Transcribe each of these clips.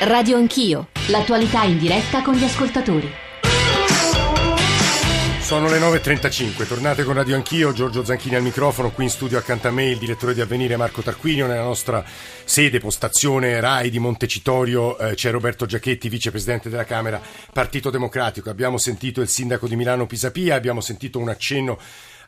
Radio Anch'io, l'attualità in diretta con gli ascoltatori. Sono le 9.35, tornate con Radio Anch'io, Giorgio Zanchini al microfono, qui in studio accanto a me il direttore di Avvenire Marco Tarquinio, nella nostra sede, postazione RAI di Montecitorio eh, c'è Roberto Giachetti, vicepresidente della Camera, Partito Democratico. Abbiamo sentito il sindaco di Milano Pisapia, abbiamo sentito un accenno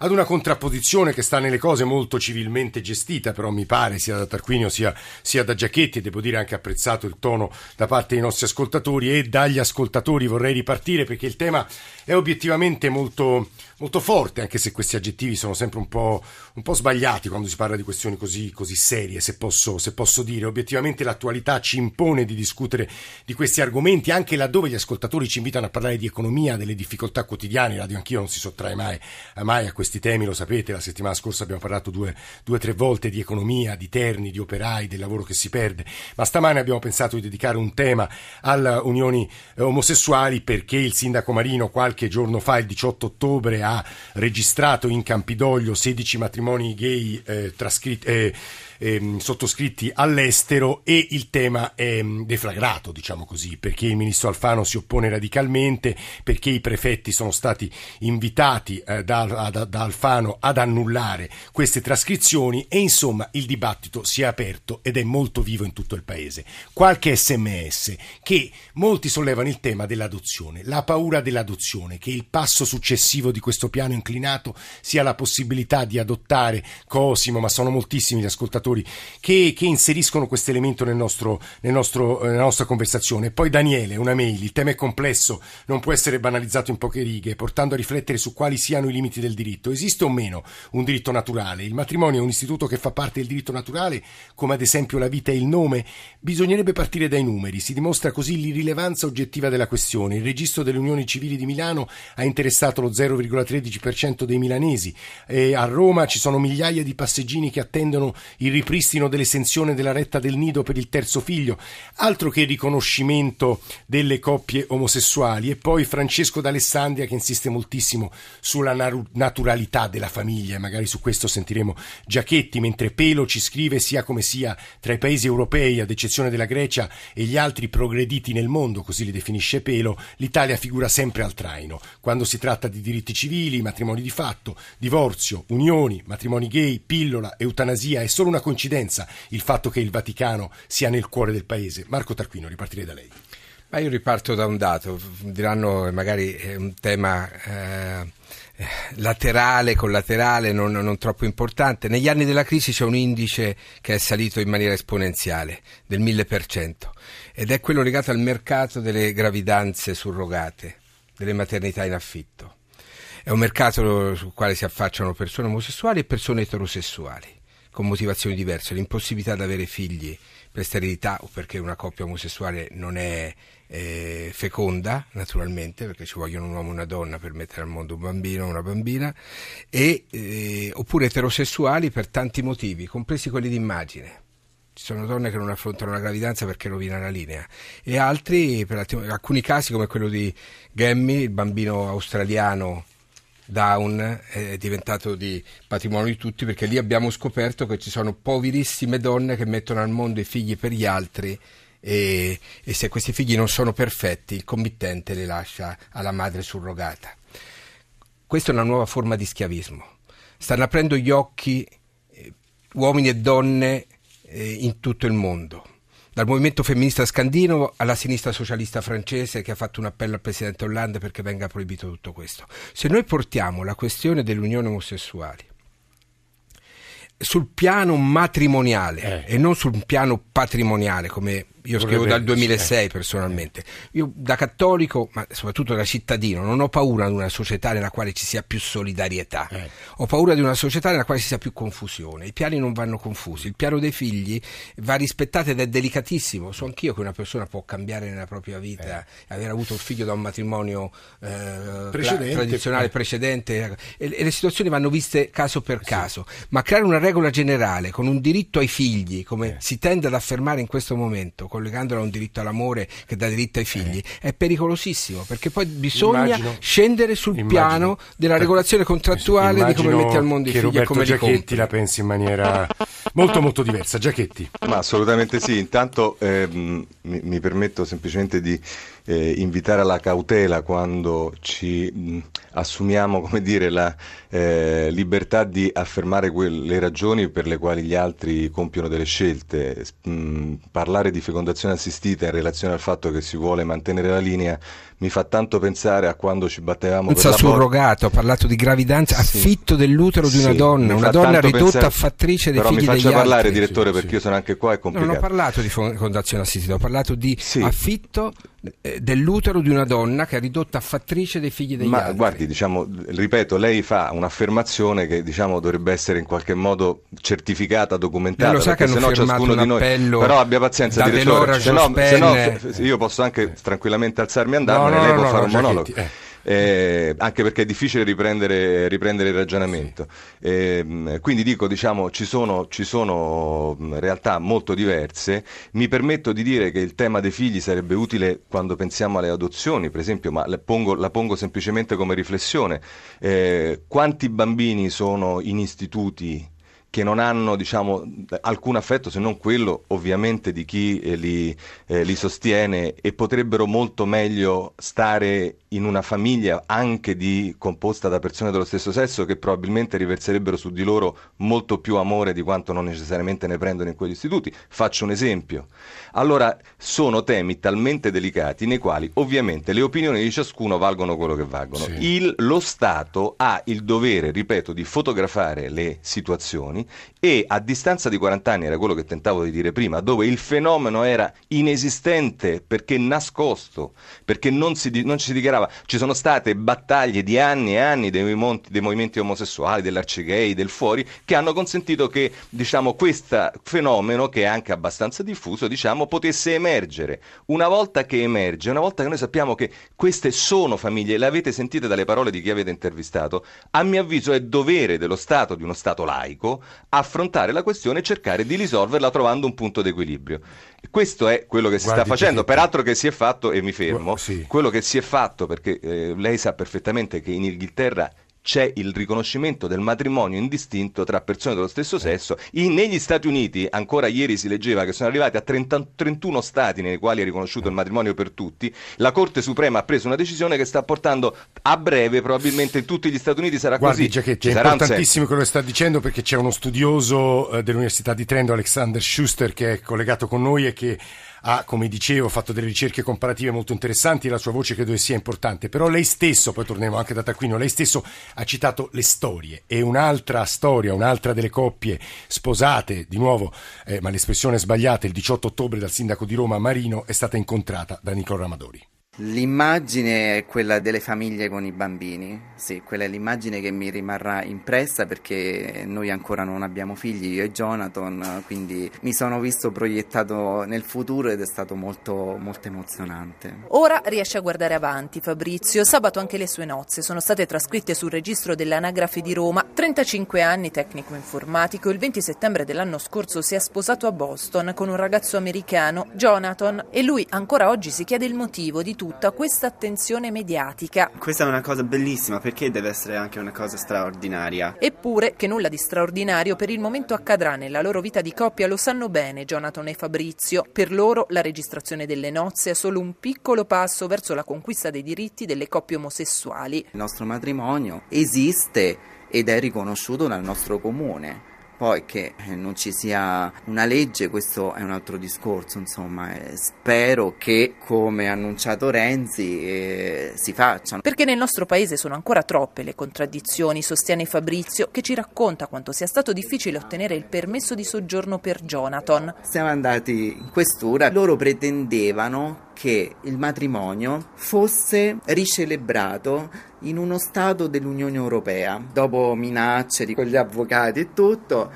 ad una contrapposizione che sta nelle cose molto civilmente gestita, però mi pare sia da Tarquinio sia, sia da Giachetti e devo dire anche apprezzato il tono da parte dei nostri ascoltatori e dagli ascoltatori. Vorrei ripartire perché il tema è obiettivamente molto, molto forte, anche se questi aggettivi sono sempre un po', un po sbagliati quando si parla di questioni così, così serie, se posso, se posso dire. Obiettivamente l'attualità ci impone di discutere di questi argomenti, anche laddove gli ascoltatori ci invitano a parlare di economia, delle difficoltà quotidiane. Radio Anch'io non si sottrae mai, mai a questi temi, lo sapete, la settimana scorsa abbiamo parlato due o tre volte di economia, di terni, di operai, del lavoro che si perde, ma stamane abbiamo pensato di dedicare un tema alle unioni eh, omosessuali perché il sindaco Marino qualche qualche giorno fa, il 18 ottobre, ha registrato in Campidoglio 16 matrimoni gay eh, trascritti. Eh, ehm, sottoscritti all'estero e il tema è mm, deflagrato, diciamo così, perché il ministro Alfano si oppone radicalmente, perché i prefetti sono stati invitati eh, da, da, da Alfano ad annullare queste trascrizioni e insomma il dibattito si è aperto ed è molto vivo in tutto il paese. Qualche sms che molti sollevano il tema dell'adozione, la paura dell'adozione, che il passo successivo di questo piano inclinato sia la possibilità di adottare Cosimo, ma sono moltissimi gli ascoltatori ascoltatori che, che inseriscono questo elemento nel nostro, nel nostro, nella nostra conversazione. Poi Daniele, una mail, il tema è complesso, non può essere banalizzato in poche righe, portando a riflettere su quali siano i limiti del diritto. Esiste o meno un diritto naturale? Il matrimonio è un istituto che fa parte del diritto naturale, come ad esempio la vita e il nome? Bisognerebbe partire dai numeri, si dimostra così l'irrilevanza oggettiva della questione. Il registro delle unioni civili di Milano ha interessato lo 0,13% dei milanesi e a Roma ci sono migliaia di passeggini che attendono il ripristino dell'esenzione della retta del nido per il terzo figlio, altro che riconoscimento delle coppie omosessuali. E poi Francesco d'Alessandria che insiste moltissimo sulla naturalità della famiglia, e magari su questo sentiremo Giachetti, mentre Pelo ci scrive sia come sia tra i paesi europei, ad eccezione della Grecia e gli altri progrediti nel mondo, così li definisce Pelo, l'Italia figura sempre al traino. Quando si tratta di diritti civili, matrimoni di fatto, divorzio, unioni, matrimoni gay, pillola, eutanasia, è solo una coincidenza il fatto che il Vaticano sia nel cuore del paese. Marco Tarquino, ripartirei da lei. Ma io riparto da un dato, diranno magari è un tema eh, laterale, collaterale, non, non, troppo importante. Negli anni della crisi c'è un indice che è salito in maniera esponenziale, del 1000%, ed è quello legato al mercato delle gravidanze surrogate, delle maternità in affitto. È un mercato sul quale si affacciano persone omosessuali e persone eterosessuali con motivazioni diverse, l'impossibilità di avere figli per sterilità o perché una coppia omosessuale non è eh, feconda, naturalmente, perché ci vogliono un uomo e una donna per mettere al mondo un bambino o una bambina, e, eh, oppure eterosessuali per tanti motivi, compresi quelli di immagine. Ci sono donne che non affrontano la gravidanza perché rovina la linea e altri, per alcuni casi come quello di Gemmy, il bambino australiano Down è diventato di patrimonio di tutti perché lì abbiamo scoperto che ci sono poverissime donne che mettono al mondo i figli per gli altri e, e se questi figli non sono perfetti il committente li lascia alla madre surrogata. Questa è una nuova forma di schiavismo. Stanno aprendo gli occhi eh, uomini e donne eh, in tutto il mondo dal movimento femminista scandinavo alla sinistra socialista francese che ha fatto un appello al presidente Hollande perché venga proibito tutto questo. Se noi portiamo la questione dell'unione omosessuale sul piano matrimoniale eh. e non sul piano patrimoniale come io scrivo dal 2006 personalmente. Io da cattolico, ma soprattutto da cittadino, non ho paura di una società nella quale ci sia più solidarietà. Eh. Ho paura di una società nella quale ci sia più confusione. I piani non vanno confusi. Il piano dei figli va rispettato ed è delicatissimo. So anch'io che una persona può cambiare nella propria vita, eh. aver avuto un figlio da un matrimonio eh, precedente. tradizionale eh. precedente e, e, le situazioni vanno viste caso per caso. Sì. Ma creare una regola generale con un diritto ai figli, come eh. si tende ad affermare in questo momento, collegandola a un diritto all'amore che dà diritto ai figli, eh. è pericolosissimo perché poi bisogna immagino, scendere sul immagino, piano della regolazione contrattuale di come metti al mondo i figli Roberto e come Giachetti la pensi in maniera molto molto diversa. Giachetti. Ma assolutamente sì, intanto eh, mi, mi, permetto semplicemente di eh, invitare alla cautela quando ci mh, assumiamo come dire, la eh, libertà di affermare quelle ragioni per le quali gli altri compiono delle scelte. Mh, parlare di fecondazione assistita in relazione al fatto che si vuole mantenere la linea mi fa tanto pensare a quando ci battevamo Senza per surrogato, ha parlato di gravidanza, sì. affitto dell'utero di una sì, donna, una donna ridotta pensare... affattrice dei Però figli degli altri. mi faccia parlare, direttore, perché io sono anche qua, è complicato. Non ho parlato di fecondazione assistita, ho parlato di affitto dell'utero di una donna che è ridotta affattrice dei figli degli Ma, altri. Guardi, diciamo, ripeto, lei fa un'affermazione che diciamo, dovrebbe essere in qualche modo certificata, documentata, lo sa perché se no ciascuno di noi... Però abbia pazienza, direttore, se no, se no, io posso anche tranquillamente alzarmi e andarmene, no, no, lei può fare un monologo. Eh eh, anche perché è difficile riprendere, riprendere il ragionamento. Eh, quindi dico, diciamo, ci sono, ci sono realtà molto diverse. Mi permetto di dire che il tema dei figli sarebbe utile quando pensiamo alle adozioni, per esempio, ma la pongo, la pongo semplicemente come riflessione. Eh, quanti bambini sono in istituti che non hanno diciamo, alcun affetto se non quello ovviamente di chi eh, li, eh, li, sostiene e potrebbero molto meglio stare in una famiglia anche di, composta da persone dello stesso sesso che probabilmente riverserebbero su di loro molto più amore di quanto non necessariamente ne prendono in quegli istituti. Faccio un esempio. Allora sono temi talmente delicati nei quali ovviamente le opinioni di ciascuno valgono quello che valgono. Sì. Il, lo Stato ha il dovere, ripeto, di fotografare le situazioni anni e a distanza di 40 anni, era quello che tentavo di dire prima, dove il fenomeno era inesistente perché nascosto, perché non si, non si dichiarava, ci sono state battaglie di anni e anni dei, monti, dei movimenti omosessuali, dell'arcigay, del fuori, che hanno consentito che diciamo, questo fenomeno, che è anche abbastanza diffuso, diciamo, potesse emergere. Una volta che emerge, una volta che noi sappiamo che queste sono famiglie, le avete sentite dalle parole di chi avete intervistato, a mio avviso è dovere dello Stato, di uno Stato laico, affrontare la questione e cercare di risolverla trovando un punto d'equilibrio. Questo è quello che si Guardi sta facendo, peraltro che si è fatto, e mi fermo, sì. quello che si è fatto, perché eh, lei sa perfettamente che in Inghilterra c'è il riconoscimento del matrimonio indistinto tra persone dello stesso sesso. In, negli Stati Uniti, ancora ieri si leggeva che sono arrivati a 30, 31 stati nei quali è riconosciuto il matrimonio per tutti. La Corte Suprema ha preso una decisione che sta portando a breve, probabilmente in tutti gli Stati Uniti sarà Guardi, così. Giachetti, è importantissimo quello che sta dicendo perché c'è uno studioso eh, dell'Università di Trento, Alexander Schuster, che è collegato con noi e che ha, come dicevo, fatto delle ricerche comparative molto interessanti e la sua voce credo sia importante, però lei stesso, poi torneremo anche da Tacquino, lei stesso ha citato le storie e un'altra storia, un'altra delle coppie sposate, di nuovo, eh, ma l'espressione è sbagliata, il 18 ottobre dal sindaco di Roma Marino è stata incontrata da Nicola Ramadori. L'immagine è quella delle famiglie con i bambini, sì, quella è l'immagine che mi rimarrà impressa perché noi ancora non abbiamo figli, io e Jonathan, quindi mi sono visto proiettato nel futuro ed è stato molto, molto emozionante. Ora riesce a guardare avanti Fabrizio, sabato anche le sue nozze sono state trascritte sul registro dell'anagrafe di Roma, 35 anni, tecnico informatico, il 20 settembre dell'anno scorso si è sposato a Boston con un ragazzo americano, Jonathan, e lui ancora oggi si chiede il motivo di tutto tutta questa attenzione mediatica. Questa è una cosa bellissima perché deve essere anche una cosa straordinaria. Eppure che nulla di straordinario per il momento accadrà nella loro vita di coppia lo sanno bene Jonathan e Fabrizio. Per loro la registrazione delle nozze è solo un piccolo passo verso la conquista dei diritti delle coppie omosessuali. Il nostro matrimonio esiste ed è riconosciuto dal nostro comune poi che eh, non ci sia una legge, questo è un altro discorso, insomma, eh, spero che, come ha annunciato Renzi, eh, si facciano. Perché nel nostro paese sono ancora troppe le contraddizioni, sostiene Fabrizio, che ci racconta quanto sia stato difficile ottenere il permesso di soggiorno per Jonathan. Siamo andati in questura, loro pretendevano che il matrimonio fosse ricelebrato in uno Stato dell'Unione Europea. Dopo minacce con gli avvocati e tutto,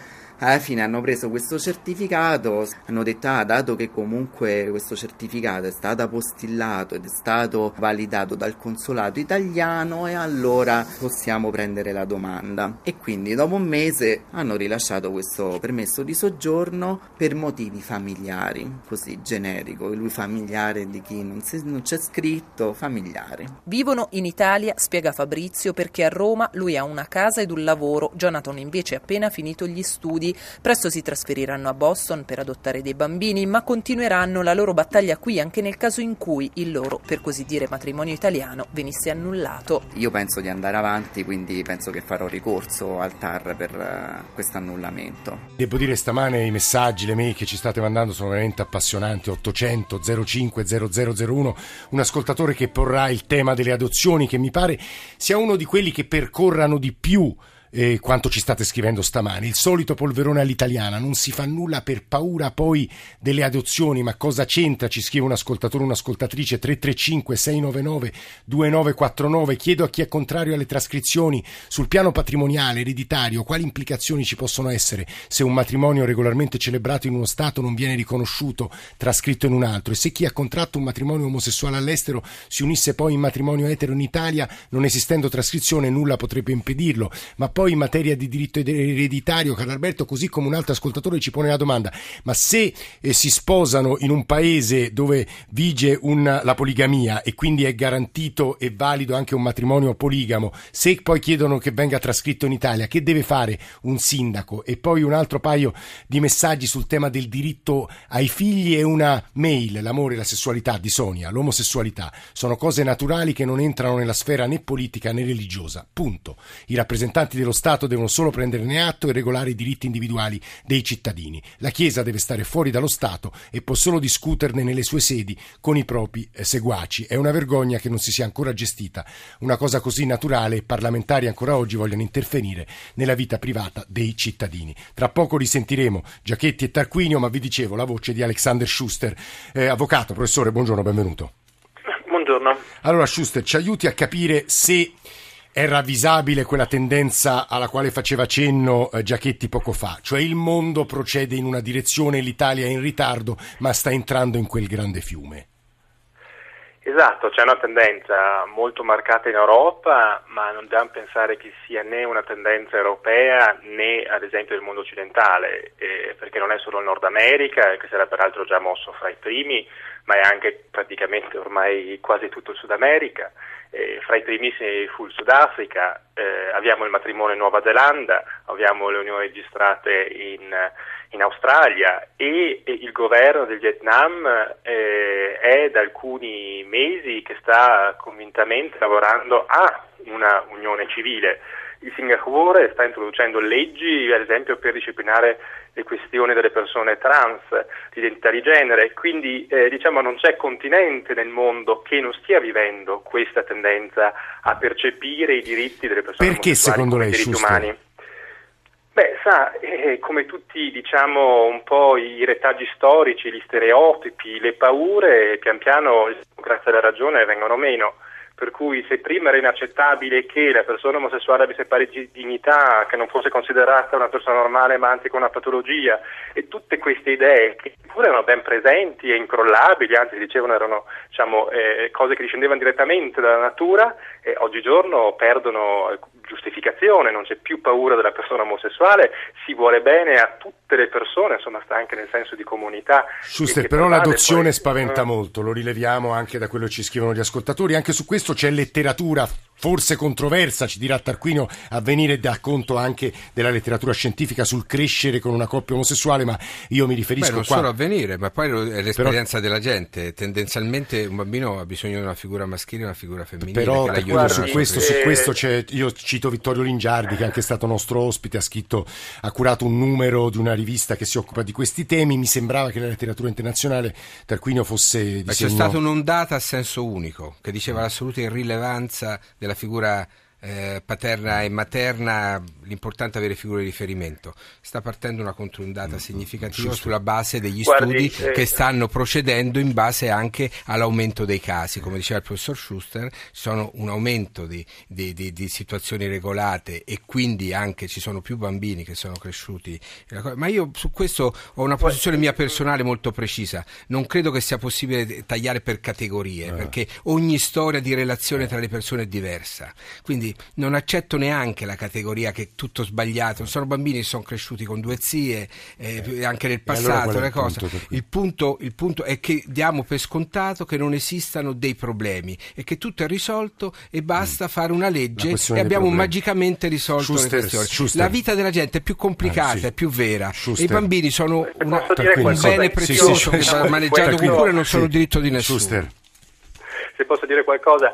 alla fine hanno preso questo certificato, hanno detto ah dato che comunque questo certificato è stato apostillato ed è stato validato dal consolato italiano e allora possiamo prendere la domanda. E quindi dopo un mese hanno rilasciato questo permesso di soggiorno per motivi familiari, così generico, lui familiare di chi non, si, non c'è scritto, familiare. Vivono in Italia, spiega Fabrizio, perché a Roma lui ha una casa ed un lavoro, Jonathan invece ha appena finito gli studi genitori. Presto si trasferiranno a Boston per adottare dei bambini, ma continueranno la loro battaglia qui anche nel caso in cui il loro, per così dire, matrimonio italiano venisse annullato. Io penso di andare avanti, quindi penso che farò ricorso al TAR per uh, questo annullamento. Devo dire stamane i messaggi, le mail che ci state mandando sono veramente appassionanti. 800 05 0001, un ascoltatore che porrà il tema delle adozioni che mi pare sia uno di quelli che percorrano di più eh, quanto ci state scrivendo stamani. Il solito polverone all'italiana, non si fa nulla per paura poi delle adozioni, ma cosa c'entra? Ci scrive un ascoltatore, un'ascoltatrice 335 699 2949. Chiedo a chi è contrario alle trascrizioni sul piano patrimoniale, ereditario, quali implicazioni ci possono essere se un matrimonio regolarmente celebrato in uno Stato non viene riconosciuto, trascritto in un altro e se chi ha contratto un matrimonio omosessuale all'estero si unisse poi in matrimonio etero in Italia, non esistendo trascrizione nulla potrebbe impedirlo, ma poi poi in materia di diritto ereditario, Carlalberto, così come un altro ascoltatore ci pone la domanda, ma se eh, si sposano in un paese dove vige un, la poligamia e quindi è garantito e valido anche un matrimonio poligamo, se poi chiedono che venga trascritto in Italia, che deve fare un sindaco? E poi un altro paio di messaggi sul tema del diritto ai figli e una mail, l'amore e la sessualità di Sonia, l'omosessualità, sono cose naturali che non entrano nella sfera né politica né religiosa. Punto. I rappresentanti dello Stato devono solo prenderne atto e regolare i diritti individuali dei cittadini. La Chiesa deve stare fuori dallo Stato e può solo discuterne nelle sue sedi con i propri eh, seguaci. È una vergogna che non si sia ancora gestita una cosa così naturale e parlamentari ancora oggi vogliono interferire nella vita privata dei cittadini. Tra poco risentiremo Giachetti e Tarquinio, ma vi dicevo la voce di Alexander Schuster. Eh, avvocato, professore, buongiorno, benvenuto. Buongiorno. Allora, Schuster, ci aiuti a capire se è ravvisabile quella tendenza alla quale faceva cenno eh, Giachetti poco fa, cioè il mondo procede in una direzione, l'Italia è in ritardo, ma sta entrando in quel grande fiume. Esatto, c'è una tendenza molto marcata in Europa, ma non dobbiamo pensare che sia né una tendenza europea né ad esempio del mondo occidentale, eh, perché non è solo il Nord America, che sarà peraltro già mosso fra i primi, ma è anche praticamente ormai quasi tutto il Sud America. Eh, fra i primissimi fu il Sudafrica, eh, abbiamo il matrimonio in Nuova Zelanda, abbiamo le unioni registrate in, in Australia e, il governo del Vietnam eh, è da alcuni mesi che sta convintamente lavorando a una unione civile. Il Singapore sta introducendo leggi, ad esempio, per disciplinare le questioni delle persone trans, di identità di genere, quindi eh, diciamo non c'è continente nel mondo che non stia vivendo questa tendenza a percepire i diritti delle persone Perché secondo lei, diritti umani. Beh, sa, eh, come tutti diciamo un po' i retaggi storici, gli stereotipi, le paure, pian piano, grazie alla ragione, vengono meno per cui se prima era inaccettabile che la persona omosessuale avesse pari dignità, che non fosse considerata una persona normale ma anzi con una patologia e tutte queste idee che pure erano ben presenti e incrollabili, anzi dicevano erano diciamo, eh, cose che discendevano direttamente dalla natura, eh, oggigiorno perdono giustificazione, non c'è più paura della persona omosessuale, si vuole bene a tutte le persone, insomma sta anche nel senso di comunità. Schuster, però l'adozione poi... spaventa eh. molto, lo rileviamo anche da quello che ci scrivono gli ascoltatori, anche su questo c'è letteratura forse controversa, ci dirà Tarquino, a venire da conto anche della letteratura scientifica sul crescere con una coppia omosessuale, ma io mi riferisco Beh, non qua... solo avvenire, ma poi è l'esperienza però... della gente. Tendenzialmente un bambino ha bisogno di una figura maschile e una figura femminile. Però Tarquino, su questo, su questo io cito Vittorio Lingiardi, che è anche stato nostro ospite, ha scritto, ha curato un numero di una rivista che si occupa di questi temi. Mi sembrava che la letteratura internazionale Tarquino fosse di Ma c'è stata un'ondata a senso unico che diceva l'assoluta irrilevanza della figura eh, paterna e materna, l'importante è avere figure di riferimento. Sta partendo una controondata significativa Giusto. sulla base degli Guardi, studi eh, che stanno procedendo in base anche all'aumento dei casi. Come diceva il professor Schuster, ci sono un aumento di, di, di, di situazioni regolate e quindi anche ci sono più bambini che sono cresciuti. Ma io su questo ho una posizione mia personale molto precisa. Non credo che sia possibile tagliare per categorie, eh. perché ogni storia di relazione tra le persone è diversa. Quindi non accetto neanche la categoria che è tutto sbagliato. Sono bambini che sono cresciuti con due zie, eh, eh anche nel passato. Allora il, punto, il, punto, il, punto, è che diamo per scontato che non esistano dei problemi e che tutto è risolto e basta mm. fare una legge e abbiamo magicamente risolto Schuster, le questioni. Schuster. La vita della gente è più complicata, eh, sì. è più vera. Schuster. E i bambini sono una, un bene prezioso sì, sì, che va maneggiato oppure non sono diritto di nessuno. Se posso dire qualcosa.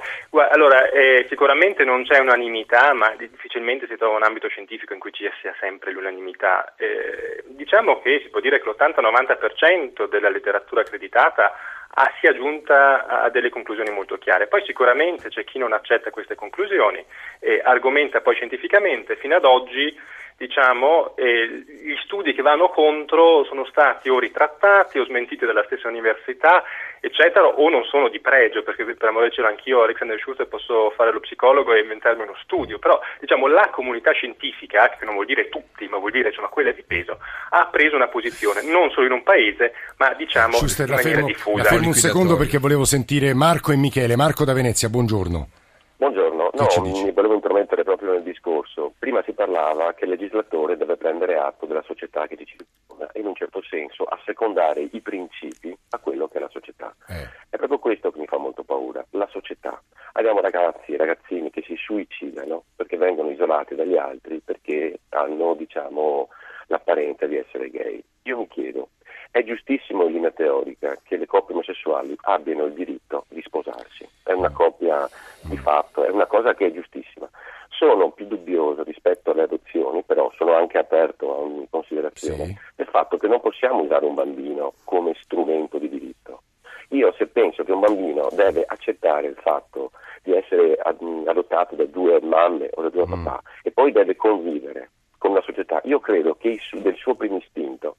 Allora, eh, sicuramente non c'è unanimità, ma difficilmente si trova un ambito scientifico in cui ci sia sempre l'unanimità. Eh, diciamo che si può dire che l'80-90% della letteratura accreditata ah, sia giunta a delle conclusioni molto chiare. Poi sicuramente c'è chi non accetta queste conclusioni e argomenta poi scientificamente. Fino ad oggi diciamo, eh, gli studi che vanno contro sono stati o ritrattati o smentiti dalla stessa università, eccetera, o non sono di pregio, perché per amore del cielo anch'io, Alexander Schuster, posso fare lo psicologo e inventarmi uno studio, però diciamo, la comunità scientifica, che non vuol dire tutti, ma vuol dire insomma, quella di peso, ha preso una posizione, non solo in un paese, ma diciamo Schuster, in maniera fermo, diffusa. La fermo un secondo perché volevo sentire Marco e Michele. Marco da Venezia, buongiorno. Buongiorno, no, mi volevo intromettere proprio nel discorso. Prima si parlava che il legislatore deve prendere atto della società che ci circonda e in un certo senso assecondare i principi a quello che è la società. Eh. È proprio questo che mi fa molto paura, la società. Abbiamo ragazzi e ragazzini che si suicidano perché vengono isolati dagli altri, perché hanno diciamo, l'apparenza di essere gay. Io mi chiedo, è giustissimo in linea teorica che le coppie omosessuali abbiano il diritto di sposarsi, è una coppia di fatto, è una cosa che è giustissima. Sono più dubbioso rispetto alle adozioni, però sono anche aperto a ogni considerazione sì. del fatto che non possiamo usare un bambino come strumento di diritto. Io se penso che un bambino deve accettare il fatto di essere adottato da due mamme o da due mm. papà e poi deve convivere con una società, io credo che del suo primo istinto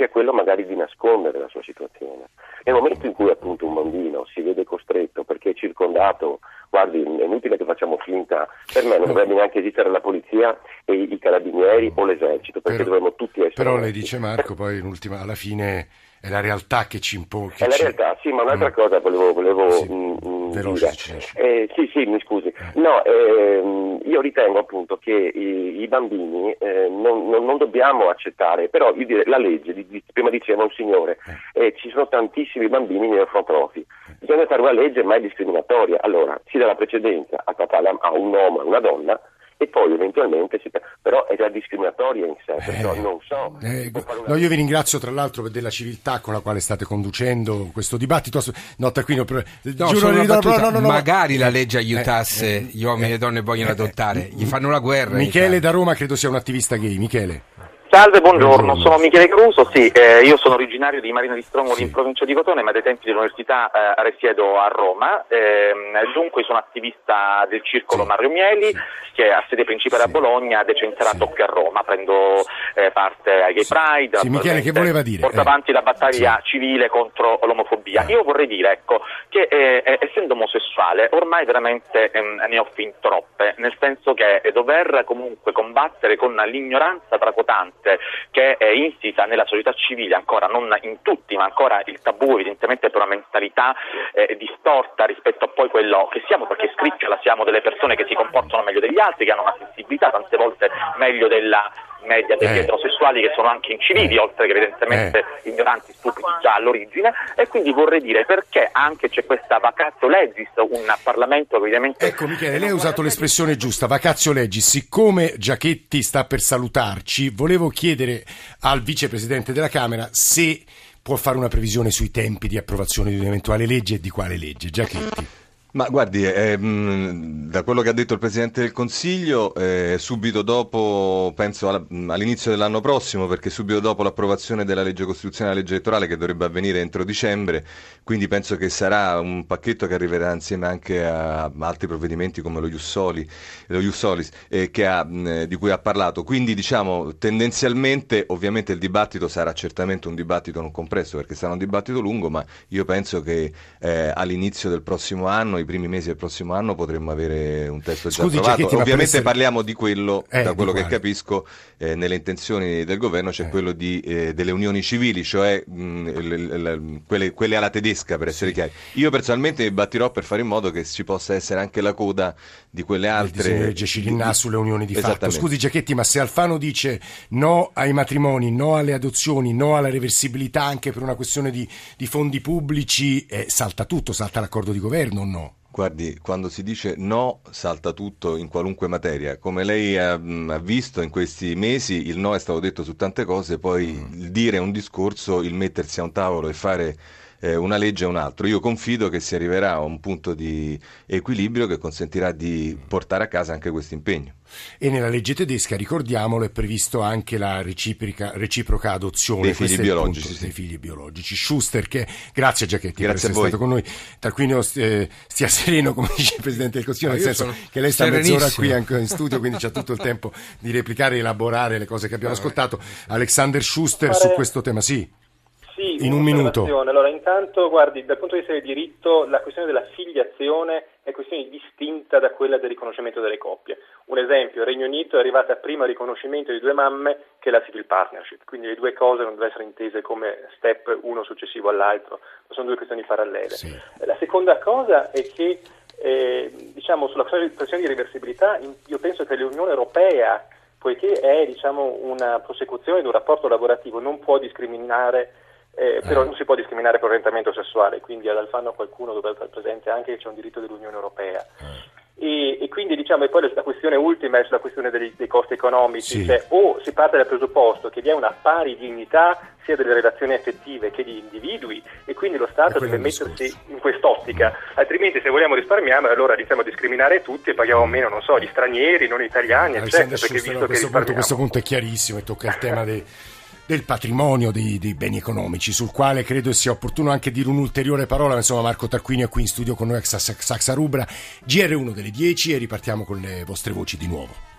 sia quello magari di nascondere la sua situazione. Nel momento in cui appunto un bambino si vede costretto perché è circondato, guardi, è inutile che facciamo finta, per me non dovrebbe neanche esistere la polizia e i carabinieri o l'esercito, perché però, dovremmo tutti essere... Però lei dice Marco, poi in ultima, alla fine è la realtà che ci impone. È la realtà, sì, ma un'altra mm. cosa volevo, volevo sì. mh, mm, mm, dire. Eh, sì, sì, mi scusi. Eh. No, ehm, io ritengo appunto che i, i bambini eh, non, non, non, dobbiamo accettare, però io dire, la legge, di, di, prima diceva un signore, eh. eh ci sono tantissimi bambini neofotrofi, bisogna fare una legge mai discriminatoria, allora si dà la precedenza a, a un uomo e a una donna, e poi eventualmente si... però è già discriminatoria in sé, perciò eh, non so. Eh, no, io vi ringrazio tra l'altro della civiltà con la quale state conducendo questo dibattito. No, Tarquino, però, no, giuro, no, no, magari la legge aiutasse eh, gli uomini e le donne vogliono adottare, gli fanno la guerra. Michele da Roma credo sia un attivista gay. Michele. Salve, buongiorno. sono Michele Cruso, sì, eh, io sono originario di Marina di Strongoli sì. in provincia di Cotone, ma dai tempi dell'università eh, risiedo a Roma, eh, dunque sono attivista del circolo sì. Mario Mieli, sì. che ha sede principale a Bologna, decenterà doppio a Roma, prendo eh, parte ai Gay Pride, sì, Michele, che voleva dire? porto avanti la battaglia civile contro l'omofobia. Io vorrei dire, ecco, che eh, essendo omosessuale ormai veramente ehm, ne ho fin troppe, nel senso che dover comunque combattere con l'ignoranza tracotante forte che è insita nella società civile, ancora non in tutti, ma ancora il tabù evidentemente per una mentalità eh, distorta rispetto a poi quello che siamo, perché scricchiola siamo delle persone che si comportano meglio degli altri, che hanno una sensibilità tante volte meglio della media degli eh. eterosessuali che sono anche incivili, eh. oltre che evidentemente eh. ignoranti, stupidi già all'origine, e quindi vorrei dire perché anche c'è questa vacazio legis, un Parlamento che ovviamente... Ecco Michele, lei ha usato l'espressione giusta, vacazio legis, siccome Giachetti sta per salutarci, volevo chiedere al vicepresidente della Camera se può fare una previsione sui tempi di approvazione di un'eventuale legge e di quale legge. Giachetti. Ma guardi, eh, da quello che ha detto il Presidente del Consiglio, eh, subito dopo, penso alla, all'inizio dell'anno prossimo, perché subito dopo l'approvazione della legge costituzionale e legge elettorale che dovrebbe avvenire entro dicembre, quindi penso che sarà un pacchetto che arriverà insieme anche a altri provvedimenti come lo Jussoli, lo Jussolis, eh, ha, di cui ha parlato. Quindi diciamo tendenzialmente, ovviamente il dibattito sarà certamente un dibattito non compresso perché sarà un dibattito lungo, ma io penso che eh, all'inizio del prossimo anno i primi mesi del prossimo anno potremmo avere un testo già Scusi, approvato. Giacchetti, Ovviamente essere... parliamo di quello, eh, da quello che capisco, eh, nelle intenzioni del governo c'è eh. quello di, eh, delle unioni civili, cioè mh, mm, l, l, l, quelle, quelle, alla tedesca per essere sì. chiari. Io personalmente mi batterò per fare in modo che ci possa essere anche la coda di quelle altre. Il legge sulle unioni di fatto. Scusi Giacchetti, ma se Alfano dice no ai matrimoni, no alle adozioni, no alla reversibilità anche per una questione di, di fondi pubblici, eh, salta tutto, salta l'accordo di governo o no? Guardi, quando si dice no, salta tutto in qualunque materia. Come lei ha, ha, visto in questi mesi, il no è stato detto su tante cose, poi mm. il dire un discorso, il mettersi a un tavolo e fare eh, una legge è un altro. Io confido che si arriverà a un punto di equilibrio che consentirà di portare a casa anche questo impegno. E nella legge tedesca, ricordiamolo, è previsto anche la reciproca adozione dei figli biologici. Punto, sì. Dei figli biologici. Schuster, che grazie Giachetti grazie per essere stato con noi. Tarquinio eh, stia sereno, come dice il Presidente del Consiglio, nel senso che lei sta mezz'ora qui anche in studio, quindi c'è tutto il tempo di replicare e elaborare le cose che abbiamo ascoltato. Alexander Schuster su questo tema, sì. Sì, in un minuto. Allora, intanto, guardi, dal punto di vista del diritto, la questione della filiazione è questione distinta da quella del riconoscimento delle coppie. Un esempio, il Regno Unito è arrivata prima al riconoscimento di due mamme che la civil partnership, quindi le due cose non devono essere intese come step uno successivo all'altro, ma sono due questioni parallele. Sì. La seconda cosa è che, eh, diciamo, sulla questione di reversibilità, io penso che l'Unione Europea, poiché è diciamo, una prosecuzione di un rapporto lavorativo, non può discriminare eh, però eh. non si può discriminare per orientamento sessuale, quindi ad Alfano qualcuno dovrebbe far presente anche che c'è un diritto dell'Unione Europea. Eh. E, e, quindi diciamo, e poi la questione ultima è sulla questione dei, dei costi economici, sì. cioè o si parte dal presupposto che vi è una pari dignità sia delle relazioni effettive che di individui e quindi lo Stato deve mettersi in quest'ottica, mm. altrimenti se vogliamo risparmiare allora iniziamo a discriminare tutti e paghiamo meno, non so, gli stranieri, non italiani, eccetera. Perché visto questo, punto, questo punto è chiarissimo e tocca il tema dei del patrimonio dei, dei, beni economici, sul quale credo sia opportuno anche dire un'ulteriore parola. Insomma, Marco Tarquini è qui in studio con noi Saxa Rubra, GR1 delle 10 e ripartiamo con le vostre voci di nuovo.